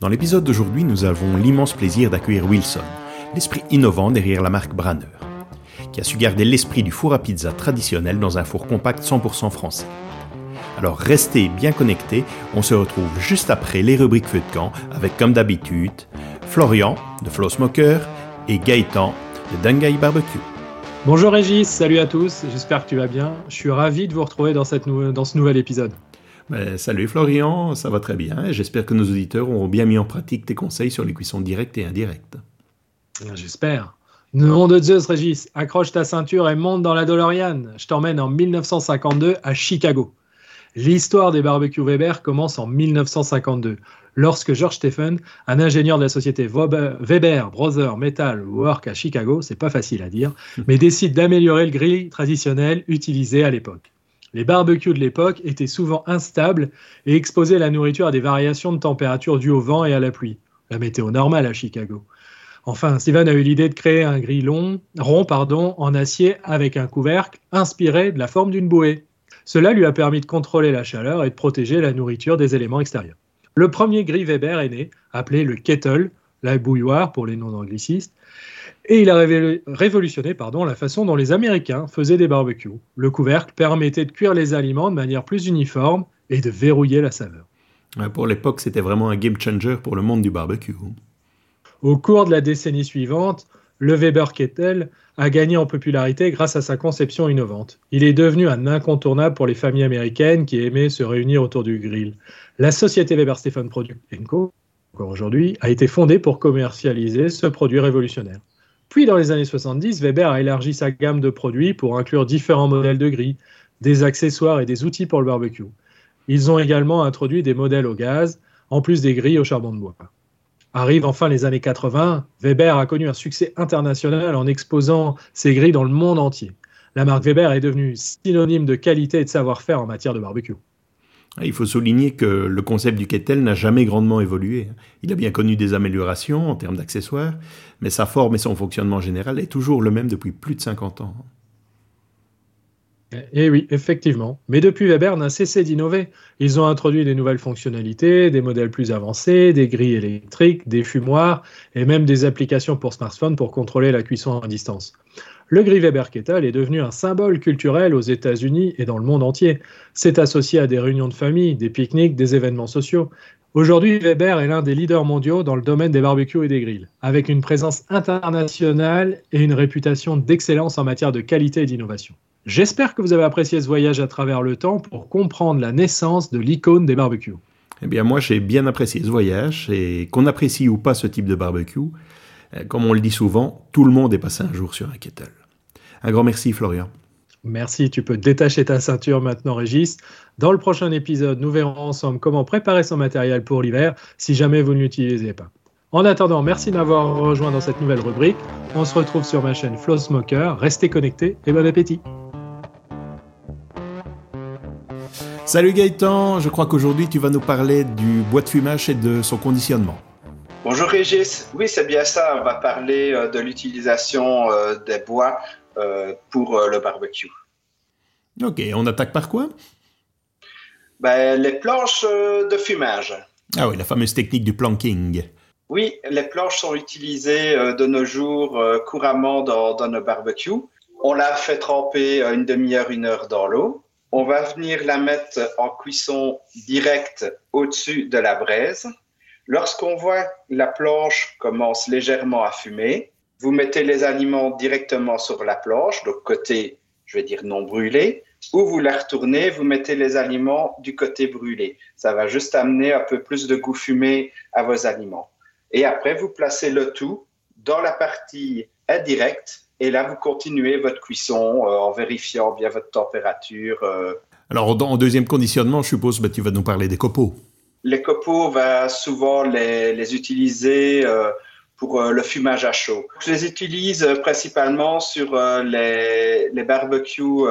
Dans l'épisode d'aujourd'hui, nous avons l'immense plaisir d'accueillir Wilson, l'esprit innovant derrière la marque Branner, qui a su garder l'esprit du four à pizza traditionnel dans un four compact 100% français. Alors restez bien connectés, on se retrouve juste après les rubriques feu de camp avec comme d'habitude Florian de Flow Smoker et Gaëtan de Dangai Barbecue. Bonjour Régis, salut à tous, j'espère que tu vas bien. Je suis ravi de vous retrouver dans, dans ce nouvel épisode. Ben, salut Florian, ça va très bien et j'espère que nos auditeurs auront bien mis en pratique tes conseils sur les cuissons directes et indirectes. J'espère. Nom de Zeus, Régis, accroche ta ceinture et monte dans la DeLorean. Je t'emmène en 1952 à Chicago. L'histoire des barbecues Weber commence en 1952, lorsque George Stephen, un ingénieur de la société Weber Brother Metal Work à Chicago, c'est pas facile à dire, mais décide d'améliorer le grill traditionnel utilisé à l'époque. Les barbecues de l'époque étaient souvent instables et exposaient la nourriture à des variations de température dues au vent et à la pluie. La météo normale à Chicago. Enfin, Steven a eu l'idée de créer un grill long, rond en acier avec un couvercle inspiré de la forme d'une bouée. Cela lui a permis de contrôler la chaleur et de protéger la nourriture des éléments extérieurs. Le premier grill Weber est né, appelé le kettle, la bouilloire pour les non-anglicistes, et il a révolutionné pardon, la façon dont les Américains faisaient des barbecues. Le couvercle permettait de cuire les aliments de manière plus uniforme et de verrouiller la saveur. Pour l'époque, c'était vraiment un game changer pour le monde du barbecue. Au cours de la décennie suivante, le Weber Kettle a gagné en popularité grâce à sa conception innovante. Il est devenu un incontournable pour les familles américaines qui aimaient se réunir autour du grill. La société Weber Stephen Product Co, aujourd'hui, a été fondée pour commercialiser ce produit révolutionnaire. Puis dans les années 70, Weber a élargi sa gamme de produits pour inclure différents modèles de grilles, des accessoires et des outils pour le barbecue. Ils ont également introduit des modèles au gaz, en plus des grilles au charbon de bois. Arrive enfin les années 80, Weber a connu un succès international en exposant ses grilles dans le monde entier. La marque Weber est devenue synonyme de qualité et de savoir-faire en matière de barbecue. Ah, il faut souligner que le concept du kettle n'a jamais grandement évolué. Il a bien connu des améliorations en termes d'accessoires, mais sa forme et son fonctionnement général est toujours le même depuis plus de 50 ans. Eh oui, effectivement. Mais depuis, Weber n'a cessé d'innover. Ils ont introduit des nouvelles fonctionnalités, des modèles plus avancés, des grilles électriques, des fumoirs et même des applications pour smartphone pour contrôler la cuisson à distance. Le Weber Kettle est devenu un symbole culturel aux États-Unis et dans le monde entier. C'est associé à des réunions de famille, des pique-niques, des événements sociaux. Aujourd'hui, Weber est l'un des leaders mondiaux dans le domaine des barbecues et des grilles, avec une présence internationale et une réputation d'excellence en matière de qualité et d'innovation. J'espère que vous avez apprécié ce voyage à travers le temps pour comprendre la naissance de l'icône des barbecues. Eh bien, moi, j'ai bien apprécié ce voyage et qu'on apprécie ou pas ce type de barbecue, euh, comme on le dit souvent, tout le monde est passé un jour sur un kettle. Un grand merci, Florian. Merci, tu peux détacher ta ceinture maintenant, Régis. Dans le prochain épisode, nous verrons ensemble comment préparer son matériel pour l'hiver si jamais vous ne l'utilisez pas. En attendant, merci d'avoir rejoint dans cette nouvelle rubrique. On se retrouve sur ma chaîne Flow Smoker. Restez connectés et bon appétit. Salut Gaëtan, je crois qu'aujourd'hui tu vas nous parler du bois de fumage et de son conditionnement. Bonjour Régis, oui c'est bien ça, on va parler euh, de l'utilisation euh, des bois pour le barbecue. Ok, on attaque par quoi? Ben, Les planches de fumage. Ah oui, la fameuse technique du planking. Oui, les planches sont utilisées de nos jours couramment dans, dans nos barbecues. On la fait tremper une demi-heure, une heure dans l'eau. On va venir la mettre en cuisson directe au-dessus de la braise. Lorsqu'on voit la planche commence légèrement à fumer, vous mettez les aliments directement sur la planche, donc côté, je vais dire non brûlé, ou vous la retournez, vous mettez les aliments du côté brûlé. Ça va juste amener un peu plus de goût fumé à vos aliments. Et après, vous placez le tout dans la partie indirecte et là, vous continuez votre cuisson euh, en vérifiant bien votre température. Euh. Alors, en deuxième conditionnement, je suppose, bah, tu vas nous parler des copeaux. Les copeaux, on va souvent les, utiliser euh, pour le fumage à chaud. Je les utilise principalement sur les, les barbecues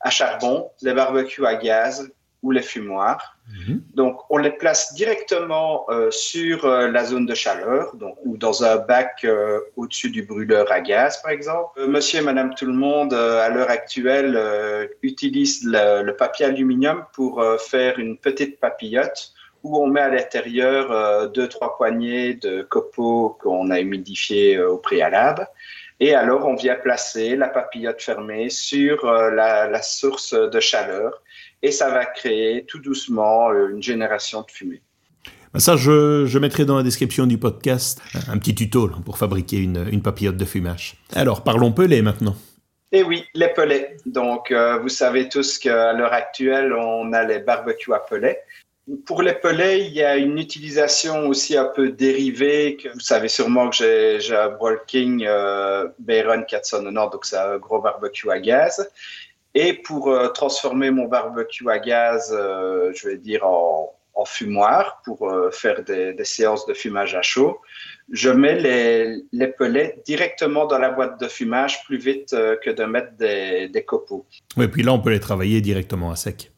à charbon, les barbecues à gaz ou les fumoirs. Mhm. Donc, on les place directement euh, sur euh, la zone de chaleur, donc, ou dans un bac euh, au-dessus du brûleur à gaz, par exemple. monsieur et madame tout le monde, à l'heure actuelle, utilisent le, papier aluminium pour faire une petite papillote où on met à l'intérieur deux, trois poignées de copeaux qu'on a humidifiés au préalable. Et alors, on vient placer la papillote fermée sur la, la source de chaleur et ça va créer tout doucement une génération de fumée. Ben ça, je, je, mettrai dans la description du podcast un petit tuto pour fabriquer une, une papillote de fumage. Alors, parlons pelé maintenant. Eh oui, les pelets. Donc, euh, vous savez tous qu'à l'heure actuelle, on a les barbecues à pelets. Pour les pelets, il y a une utilisation aussi un peu dérivée. Que vous savez sûrement que j'ai un Walking euh, Bayron 490, donc c'est un gros barbecue à gaz. Et pour euh, transformer mon barbecue à gaz, euh, je vais dire en, en fumoir pour euh, faire des, séances de fumage à chaud. Je mets les, les, pelets directement dans la boîte de fumage plus vite que de mettre des, des copeaux. Oui, puis là, on peut les travailler directement à sec.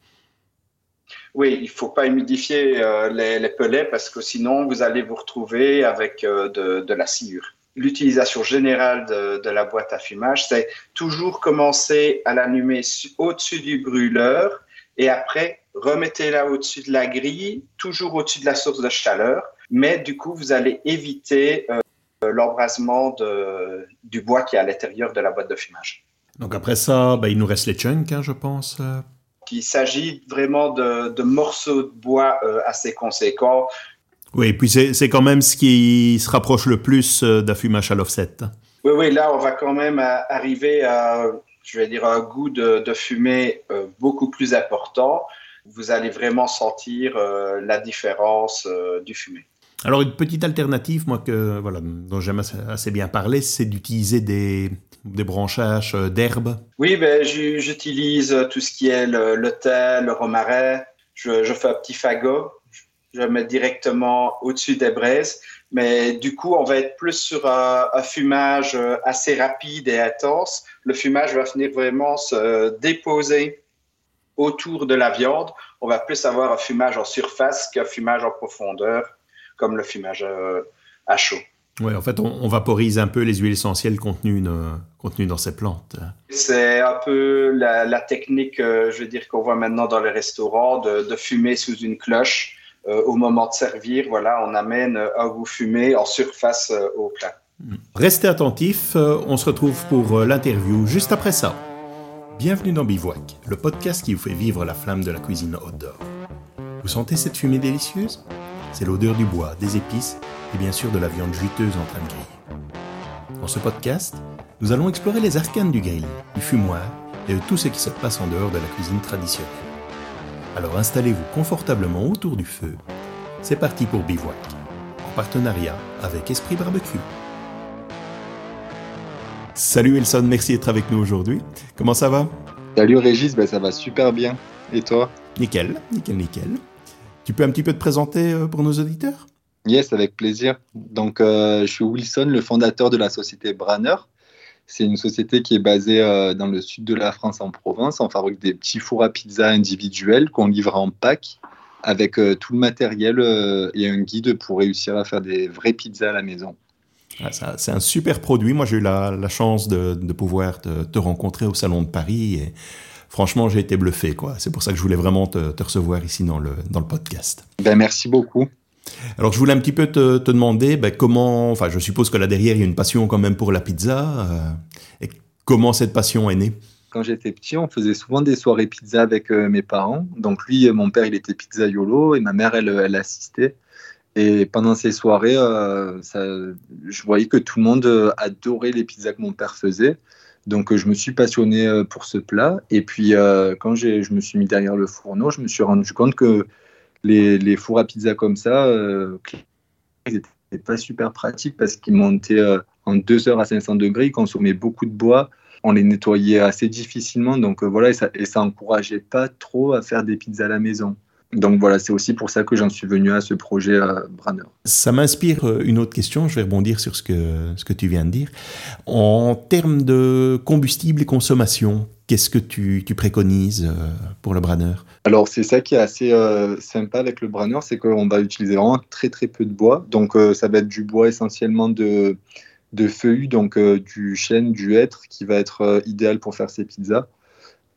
Oui, il ne faut pas humidifier euh, les, les, pelets parce que sinon, vous allez vous retrouver avec de, de, la sciure. L'utilisation générale de, de, la boîte à fumage, c'est toujours commencer à l'allumer au-dessus du brûleur et après remettez-la au-dessus de la grille, toujours au-dessus de la source de chaleur, mais du coup, vous allez éviter euh, l'embrasement du bois qui est à l'intérieur de la boîte de fumage. Donc après ça, ben, il nous reste les chunks, hein, je pense. Euh. Il s'agit vraiment de, morceaux de bois euh, assez conséquents. Oui, et puis c'est quand même ce qui se rapproche le plus d'un fumage à l'offset. Oui, oui, là, on va quand même arriver à, je vais dire, un goût de, de fumée beaucoup plus important vous allez vraiment sentir euh, la différence euh, du fumé. Alors une petite alternative, moi que voilà, dont j'aime assez, bien parler, c'est d'utiliser des, des branchages euh, d'herbes? Oui, ben, j'utilise tout ce qui est le, le thym, le romarin. Je, fais un petit fagot, je mets directement au-dessus des braises. Mais du coup, on va être plus sur un, un, fumage assez rapide et intense. Le fumage va venir vraiment se déposer autour de la viande, on va plus avoir un fumage en surface qu'un fumage en profondeur, comme le fumage euh, à chaud. Oui, en fait, on, vaporise un peu les huiles essentielles contenues, contenues dans ces plantes. C'est un peu la, technique, euh, je veux dire, qu'on voit maintenant dans les restaurants, de, fumer sous une cloche. Euh, au moment de servir, voilà, on amène un goût fumé en surface au plat. Restez attentifs, on se retrouve pour l'interview juste après ça. Bienvenue dans Bivouac, le podcast qui vous fait vivre la flamme de la cuisine outdoor. Vous sentez cette fumée délicieuse? C'est l'odeur du bois, des épices et bien sûr de la viande juteuse en train de griller. Dans ce podcast, nous allons explorer les arcanes du grill, du fumoir et de tout ce qui se passe en dehors de la cuisine traditionnelle. Alors installez-vous confortablement autour du feu. C'est parti pour Bivouac, en partenariat avec Esprit Barbecue. Salut Wilson, merci d'être avec nous aujourd'hui. Comment ça va? Salut Régis, ben ça va super bien. Et toi? Nickel, nickel, nickel. Tu peux un petit peu te présenter euh, pour nos auditeurs? Yes, avec plaisir. Donc, euh, je suis Wilson, le fondateur de la société Branner. C'est une société qui est basée euh, dans le sud de la France, en Provence. On fabrique des petits fours à pizza individuels qu'on livre en pack avec tout le matériel et un guide pour réussir à faire des vraies pizzas à la maison. Ah, c'est un super produit. Moi, j'ai eu la, chance de, pouvoir te, rencontrer au Salon de Paris et franchement, j'ai été bluffé. C'est pour ça que je voulais vraiment te, recevoir ici dans le, dans le podcast. Ben, merci beaucoup. Alors, je voulais un petit peu te, demander ben, comment. Enfin, je suppose que là derrière, il y a une passion quand même pour la pizza. Euh, et comment cette passion est née? Quand j'étais petit, on faisait souvent des soirées pizza avec euh, mes parents. Donc lui, mon père, il était pizzaiolo et ma mère, elle, elle assistait. Et pendant ces soirées, euh, ça, je voyais que tout le monde euh, adorait les pizzas que mon père faisait. Donc, euh, je me suis passionné pour ce plat. Et puis, quand je me suis mis derrière le fourneau, je me suis rendu compte que les, les fours à pizza comme ça, ils n'étaient pas super pratiques parce qu'ils montaient en 2 heures à 500 degrés, ils consommaient beaucoup de bois. On les nettoyait assez difficilement. Donc, voilà, et ça, et ça encourageait pas trop à faire des pizzas à la maison. Donc voilà, c'est aussi pour ça que j'en suis venu à ce projet à Branner. Ça m'inspire euh, une autre question, je vais rebondir sur ce que, ce que tu viens de dire. En termes de combustible et consommation, qu'est-ce que tu, tu, préconises euh, pour le Branner Alors c'est ça qui est assez euh, sympa avec le Branner, c'est qu'on va utiliser vraiment très très peu de bois. Donc ça va être du bois essentiellement de, de feuillus, donc du chêne, du hêtre, qui va être idéal pour faire ces pizzas.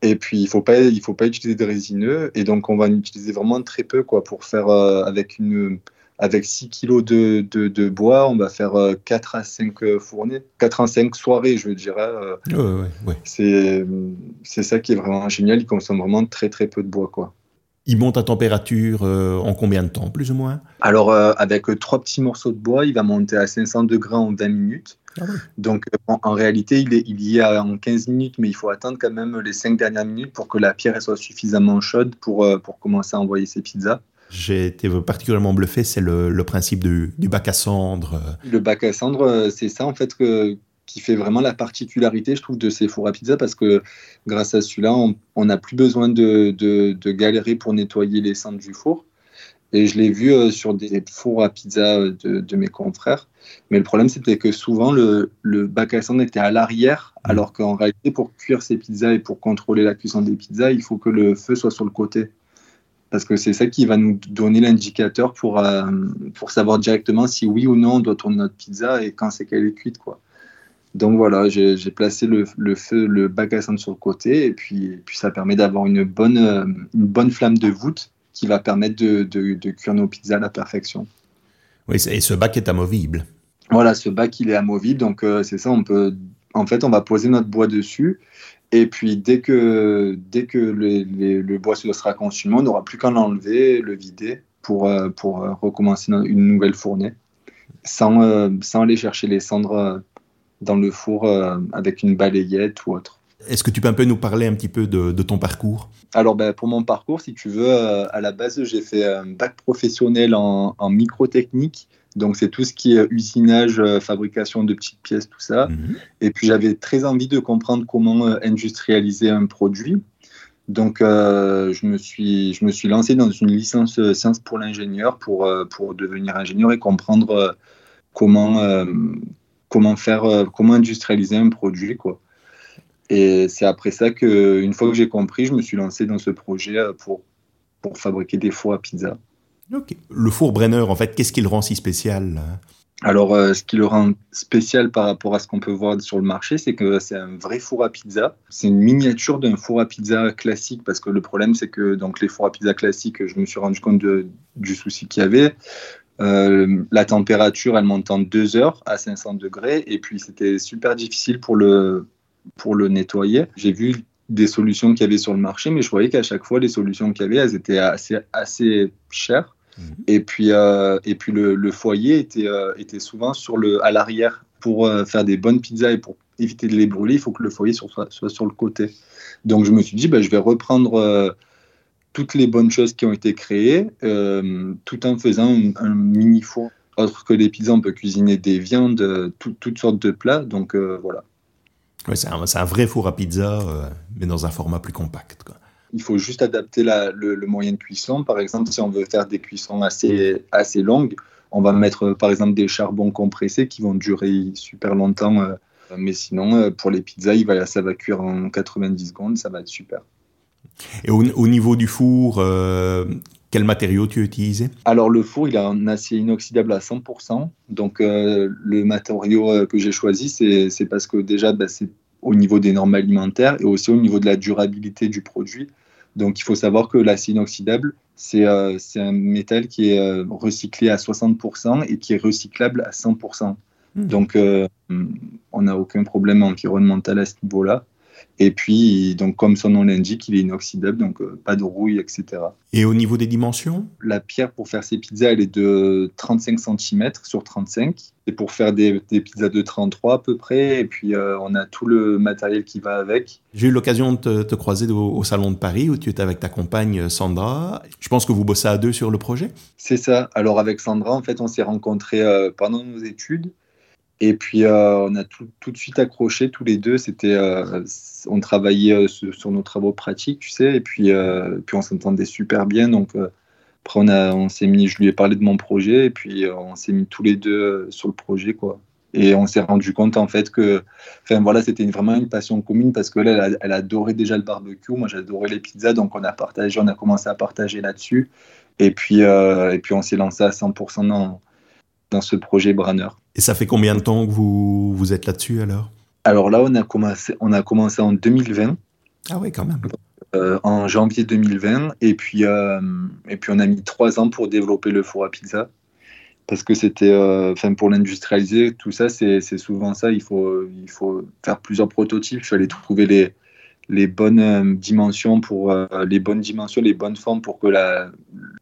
Et puis, il faut pas, il faut pas utiliser de résineux. Et donc, on va en utiliser vraiment très peu quoi, pour faire euh, avec, une, avec 6 kg de, de, de, bois, on va faire 4 à 5 fournées, 4 à 5 soirées, je dirais. Ouais, ouais, ouais. C'est, c'est ça qui est vraiment génial. Il consomme vraiment très, très peu de bois. Quoi. Il monte à température en combien de temps, plus ou moins? Alors, euh, avec trois petits morceaux de bois, il va monter à 500 degrés en 20 minutes. Ah. Donc, en, en, réalité, il, est, il y a en 15 minutes, mais il faut attendre quand même les 5 dernières minutes pour que la pierre soit suffisamment chaude pour, euh, pour commencer à envoyer ses pizzas. J'ai été particulièrement bluffé, c'est le, le, principe du, du, bac à cendre. Le bac à cendre, c'est ça en fait que, qui fait vraiment la particularité, je trouve, de ces fours à pizza parce que grâce à celui-là, on n'a plus besoin de, de, de, galérer pour nettoyer les cendres du four. Et je l'ai vu euh, sur des fours à pizza de, de, mes confrères. Mais le problème, c'était que souvent, le, le, bac à cendre était à l'arrière, alors qu'en réalité, pour cuire ces pizzas et pour contrôler la cuisson des pizzas, il faut que le feu soit sur le côté. Parce que c'est ça qui va nous donner l'indicateur pour, euh, pour savoir directement si oui ou non on doit tourner notre pizza et quand c'est qu'elle est cuite. Quoi. Donc voilà, j'ai placé le, le, feu, le bac à cendre sur le côté et puis, et puis ça permet d'avoir une bonne, une bonne flamme de voûte qui va permettre de, de, de cuire nos pizzas à la perfection. Oui, et ce bac est amovible. Voilà, ce bac il est amovible, donc euh, c'est ça, on peut, en fait, on va poser notre bois dessus et puis dès que, dès que le, le, le bois sera consumé, on n'aura plus qu'à l'enlever, le vider pour, euh, pour recommencer une nouvelle fournée sans, euh, sans aller chercher les cendres dans le four euh, avec une balayette ou autre. Est-ce que tu peux un peu nous parler un petit peu de, de ton parcours? Alors, ben, pour mon parcours, si tu veux, euh, à la base, j'ai fait un bac professionnel en, en microtechnique. Donc, c'est tout ce qui est usinage, euh, fabrication de petites pièces, tout ça. Mhm. Et puis, j'avais très envie de comprendre comment euh, industrialiser un produit. Donc, je, me suis, je me suis lancé dans une licence sciences pour l'ingénieur pour, pour devenir ingénieur et comprendre comment, comment faire, comment industrialiser un produit, quoi. Et c'est après ça que, une fois que j'ai compris, je me suis lancé dans ce projet euh, pour, pour fabriquer des fours à pizza. Le four Brenner, en fait, qu'est-ce qui le rend si spécial Alors, euh, ce qui le rend spécial par rapport à ce qu'on peut voir sur le marché, c'est que c'est un vrai four à pizza. C'est une miniature d'un four à pizza classique, parce que le problème, c'est que donc les fours à pizza classiques, je me suis rendu compte de, du souci qu'il y avait. Euh, la température, elle monte en deux heures à 500 degrés, et puis c'était super difficile pour le, pour le nettoyer. J'ai vu des solutions qu'il y avait sur le marché, mais je voyais qu'à chaque fois, les solutions qu'il y avait, elles étaient assez, assez chères. Mmh. Et puis, euh, et puis le, le foyer était, euh, était souvent sur le, à l'arrière. Pour euh, faire des bonnes pizzas et pour éviter de les brûler, il faut que le foyer soit, soit sur le côté. Donc je me suis dit, bah, je vais reprendre toutes les bonnes choses qui ont été créées, tout en faisant un, un, mini four. Autre que les pizzas, on peut cuisiner des viandes, tout, toutes sortes de plats. Donc voilà. Ouais, c'est un, un, vrai four à pizza, euh, mais dans un format plus compact. Quoi. Il faut juste adapter la, le, le, moyen de cuisson. Par exemple, si on veut faire des cuissons assez, assez longues, on va mettre par exemple des charbons compressés qui vont durer super longtemps. Euh, mais sinon, euh, pour les pizzas, il va, ça va cuire en 90 secondes, ça va être super. Et au, au niveau du four, quel matériau tu as utilisé? Alors le four, il a un acier inoxydable à 100%. Donc euh, le matériau euh, que j'ai choisi, c'est parce que déjà, bah, c'est au niveau des normes alimentaires et aussi au niveau de la durabilité du produit. Donc il faut savoir que l'acier inoxydable, c'est euh, un métal qui est euh, recyclé à 60% et qui est recyclable à 100%. Mmh. Donc euh, on n'a aucun problème environnemental à ce niveau-là. Et puis, donc, comme son nom l'indique, il est inoxydable, donc euh, pas de rouille, etc. Et au niveau des dimensions? La pierre pour faire ses pizzas, elle est de 35 cm sur 35. Et pour faire des, des, pizzas de 33 à peu près. Et puis, euh, on a tout le matériel qui va avec. J'ai eu l'occasion de te, te croiser au, au, Salon de Paris où tu étais avec ta compagne Sandra. Je pense que vous bossez à deux sur le projet? C'est ça. Alors, avec Sandra, en fait, on s'est rencontrés euh, pendant nos études. Et puis, euh, on a tout, tout, de suite accroché tous les deux. C'était, euh, on travaillait euh, sur, nos travaux pratiques, tu sais, et puis, puis on s'entendait super bien. Donc, après, on, on s'est mis, je lui ai parlé de mon projet, et puis on s'est mis tous les deux sur le projet, quoi. Et on s'est rendu compte, en fait, que, enfin, voilà, c'était vraiment une passion commune parce que là, elle, elle adorait déjà le barbecue. Moi, j'adorais les pizzas, donc on a partagé, on a commencé à partager là-dessus. Et puis, et puis, on s'est lancé à 100% dans, dans ce projet Branner. Et ça fait combien de temps que vous, vous êtes là-dessus alors? Alors là, on a, commencé, on a commencé en 2020. Ah oui, quand même. en janvier 2020. Et puis, et puis, on a mis trois ans pour développer le four à pizza. Parce que c'était, enfin, pour l'industrialiser, tout ça, c'est souvent ça. Il faut, il faut faire plusieurs prototypes. Il fallait trouver les, les bonnes euh, dimensions pour euh, les bonnes dimensions, les bonnes formes pour que la,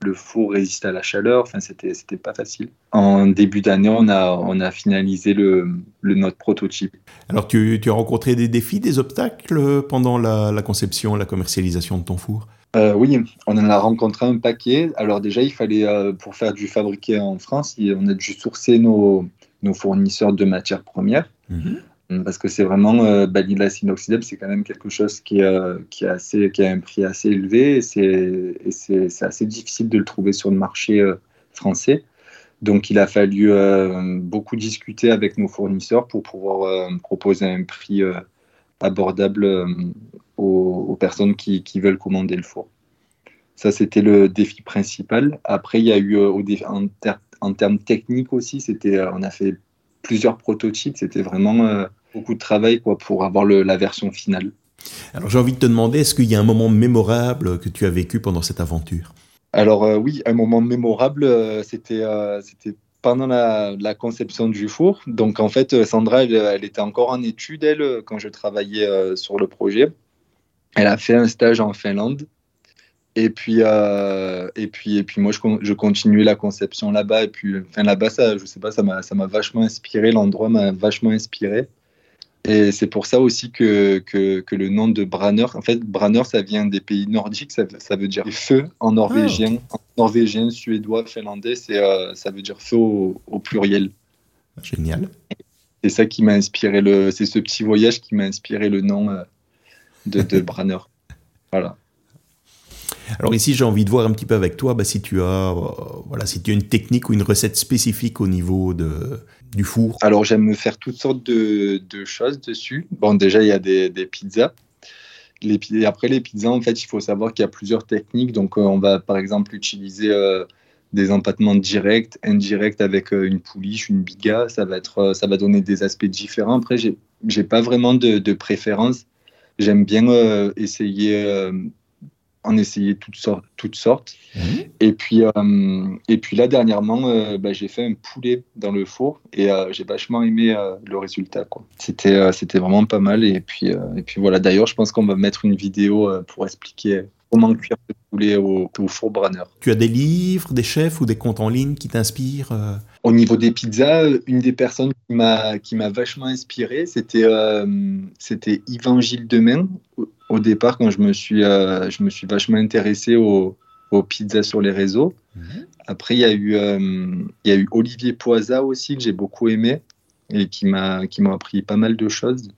le four résiste à la chaleur. Enfin, c'était c'était pas facile. En début d'année, on a on a finalisé le, le notre prototype. Alors, tu, tu, as rencontré des défis, des obstacles pendant la, la conception, la commercialisation de ton four? Euh, oui, on en a rencontré un paquet. Alors déjà, il fallait, pour faire du fabriqué en France, on a dû sourcer nos, nos fournisseurs de matières premières. Mhm. Mm, parce que c'est vraiment euh, bah, c'est quand même quelque chose qui, euh, qui, a un prix assez élevé et c'est assez difficile de le trouver sur le marché euh, français. Donc il a fallu euh, beaucoup discuter avec nos fournisseurs pour pouvoir proposer un prix abordable aux, personnes qui, veulent commander le four. Ça, c'était le défi principal. Après, il y a eu, en, en, termes techniques aussi, on a fait plusieurs prototypes. C'était vraiment beaucoup de travail quoi, pour avoir le, la version finale. Alors j'ai envie de te demander, est-ce qu'il y a un moment mémorable que tu as vécu pendant cette aventure? Alors euh, oui, un moment mémorable, euh, c'était euh, c'était pendant la, la, conception du four. Donc en fait, Sandra, elle, elle était encore en études, elle, quand je travaillais sur le projet. Elle a fait un stage en Finlande. Et puis, et puis, et puis moi, je, je continuais la conception là-bas. Et puis, enfin, là-bas, ça, je sais pas, ça m'a vachement inspiré. L'endroit m'a vachement inspiré. Et c'est pour ça aussi que, que, que, le nom de Branner, en fait, Branner, ça vient des pays nordiques, ça, ça veut dire feu en norvégien, ah, en norvégien, suédois, finlandais, c'est, euh, ça veut dire feu au, pluriel. Génial. C'est ça qui m'a inspiré, le, c'est ce petit voyage qui m'a inspiré le nom euh, de, de Branner. Voilà. Alors ici, j'ai envie de voir un petit peu avec toi bah, si tu as, euh, voilà, si tu as une technique ou une recette spécifique au niveau de, du four Alors j'aime me faire toutes sortes de, choses dessus. Bon, déjà, il y a des, pizzas. Après les pizzas, en fait, il faut savoir qu'il y a plusieurs techniques. Donc, euh, on va par exemple utiliser euh, des empattements directs, indirects avec une pouliche, une biga. Ça va, être, ça va donner des aspects différents. Après, j'ai n'ai pas vraiment de préférence. J'aime bien essayer en essayer toutes sortes. Toutes sortes. Mhm. Et, puis, euh, et puis là, dernièrement, euh, bah, j'ai fait un poulet dans le four et euh, j'ai vachement aimé le résultat. C'était, c'était vraiment pas mal. Et puis, et puis voilà, d'ailleurs, je pense qu'on va mettre une vidéo pour expliquer comment cuire le poulet au, four Branner. Tu as des livres, des chefs ou des comptes en ligne qui t'inspirent Au niveau des pizzas, une des personnes qui m'a, vachement inspiré, c'était, c'était Yvan Gilles Demain au départ, quand je me suis, euh, je me suis vachement intéressé aux, aux pizzas sur les réseaux. Mhm. Après, il y, a eu, euh, il y a eu Olivier Poisa aussi, que j'ai beaucoup aimé et qui m'a appris pas mal de choses.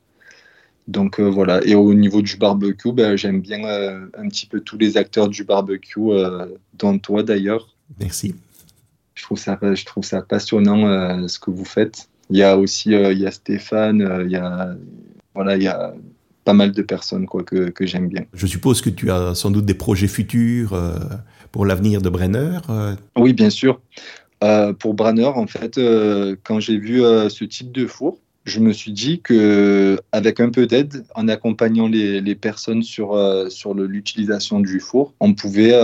Donc euh, voilà. Et au niveau du barbecue, ben, j'aime bien un petit peu tous les acteurs du barbecue, dont toi d'ailleurs. Merci. Je trouve ça, je trouve ça passionnant ce que vous faites. Il y a aussi il y a Stéphane, il y a, voilà, il y a pas mal de personnes quoi, que, que j'aime bien. Je suppose que tu as sans doute des projets futurs euh, pour l'avenir de Brenner euh. Oui, bien sûr. Euh, pour Brenner, en fait, quand j'ai vu ce type de four, je me suis dit que avec un peu d'aide, en accompagnant les, les personnes sur, sur l'utilisation du four, on pouvait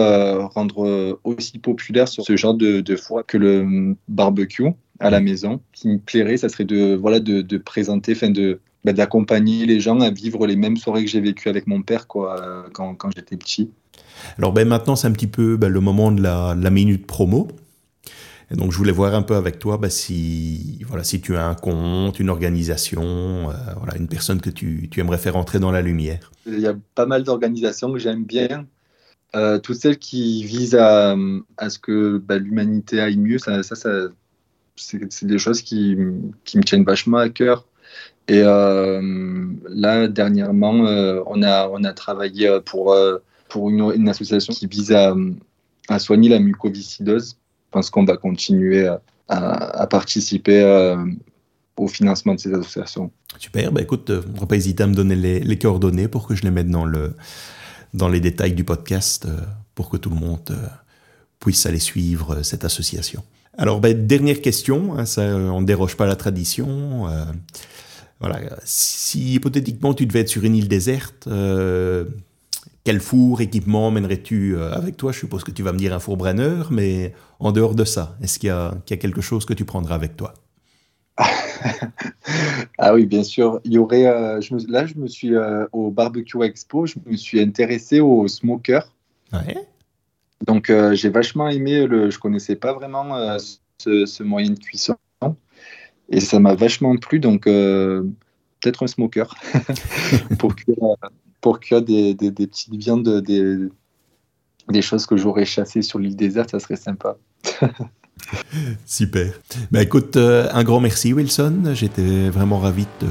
rendre aussi populaire sur ce genre de, de four que le barbecue à la maison. Ce qui me plairait, ça serait de, voilà, de, de présenter, enfin de, bah, d'accompagner les gens à vivre les mêmes soirées que j'ai vécues avec mon père quoi, euh, quand, quand j'étais petit. Alors ben, maintenant, c'est un petit peu ben, le moment de la, la, minute promo. Et donc, je voulais voir un peu avec toi ben, si, voilà, si tu as un compte, une organisation, euh, voilà, une personne que tu, tu, aimerais faire entrer dans la lumière. Il y a pas mal d'organisations que j'aime bien. Euh, toutes celles qui visent à, à ce que ben, l'humanité aille mieux, ça, ça, ça c'est des choses qui, qui, me tiennent vachement à cœur. Et euh, là, dernièrement, euh, on, a, on a travaillé pour, euh, pour une, une, association qui vise à, soigner la mucoviscidose. Je pense qu'on va continuer à, participer au financement de ces associations. Super, bah écoute, on ne va pas hésiter à me donner les, coordonnées pour que je les mette dans, le, dans les détails du podcast pour que tout le monde puisse aller suivre cette association. Alors, bah, dernière question, hein, ça, on ne déroge pas la tradition. Voilà, si hypothétiquement tu devais être sur une île déserte, euh, quel four, équipement mènerais-tu euh, avec toi? Je suppose que tu vas me dire un four Brenner, mais en dehors de ça, est-ce qu'il y, a quelque chose que tu prendras avec toi? Ah oui, bien sûr. Il y aurait. Euh, là, je me suis au barbecue expo. Je me suis intéressé au smoker. Ouais. Donc, j'ai vachement aimé. Le, je connaissais pas vraiment ce, ce, moyen de cuisson. Et ça m'a vachement plu, donc euh, peut-être un smoker pour cuire, pour des, des, petites viandes, des, des choses que j'aurais chassées sur l'île déserte, ça serait sympa. Super. Bah, écoute, euh, un grand merci Wilson. J'étais vraiment ravi de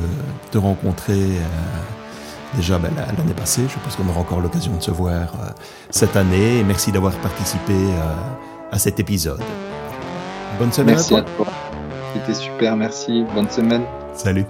te rencontrer euh, déjà ben, l'année passée. Je pense qu'on aura encore l'occasion de se voir cette année. Et merci d'avoir participé à cet épisode. Bonne semaine merci à toi. C'était super, merci. Bonne semaine. Salut.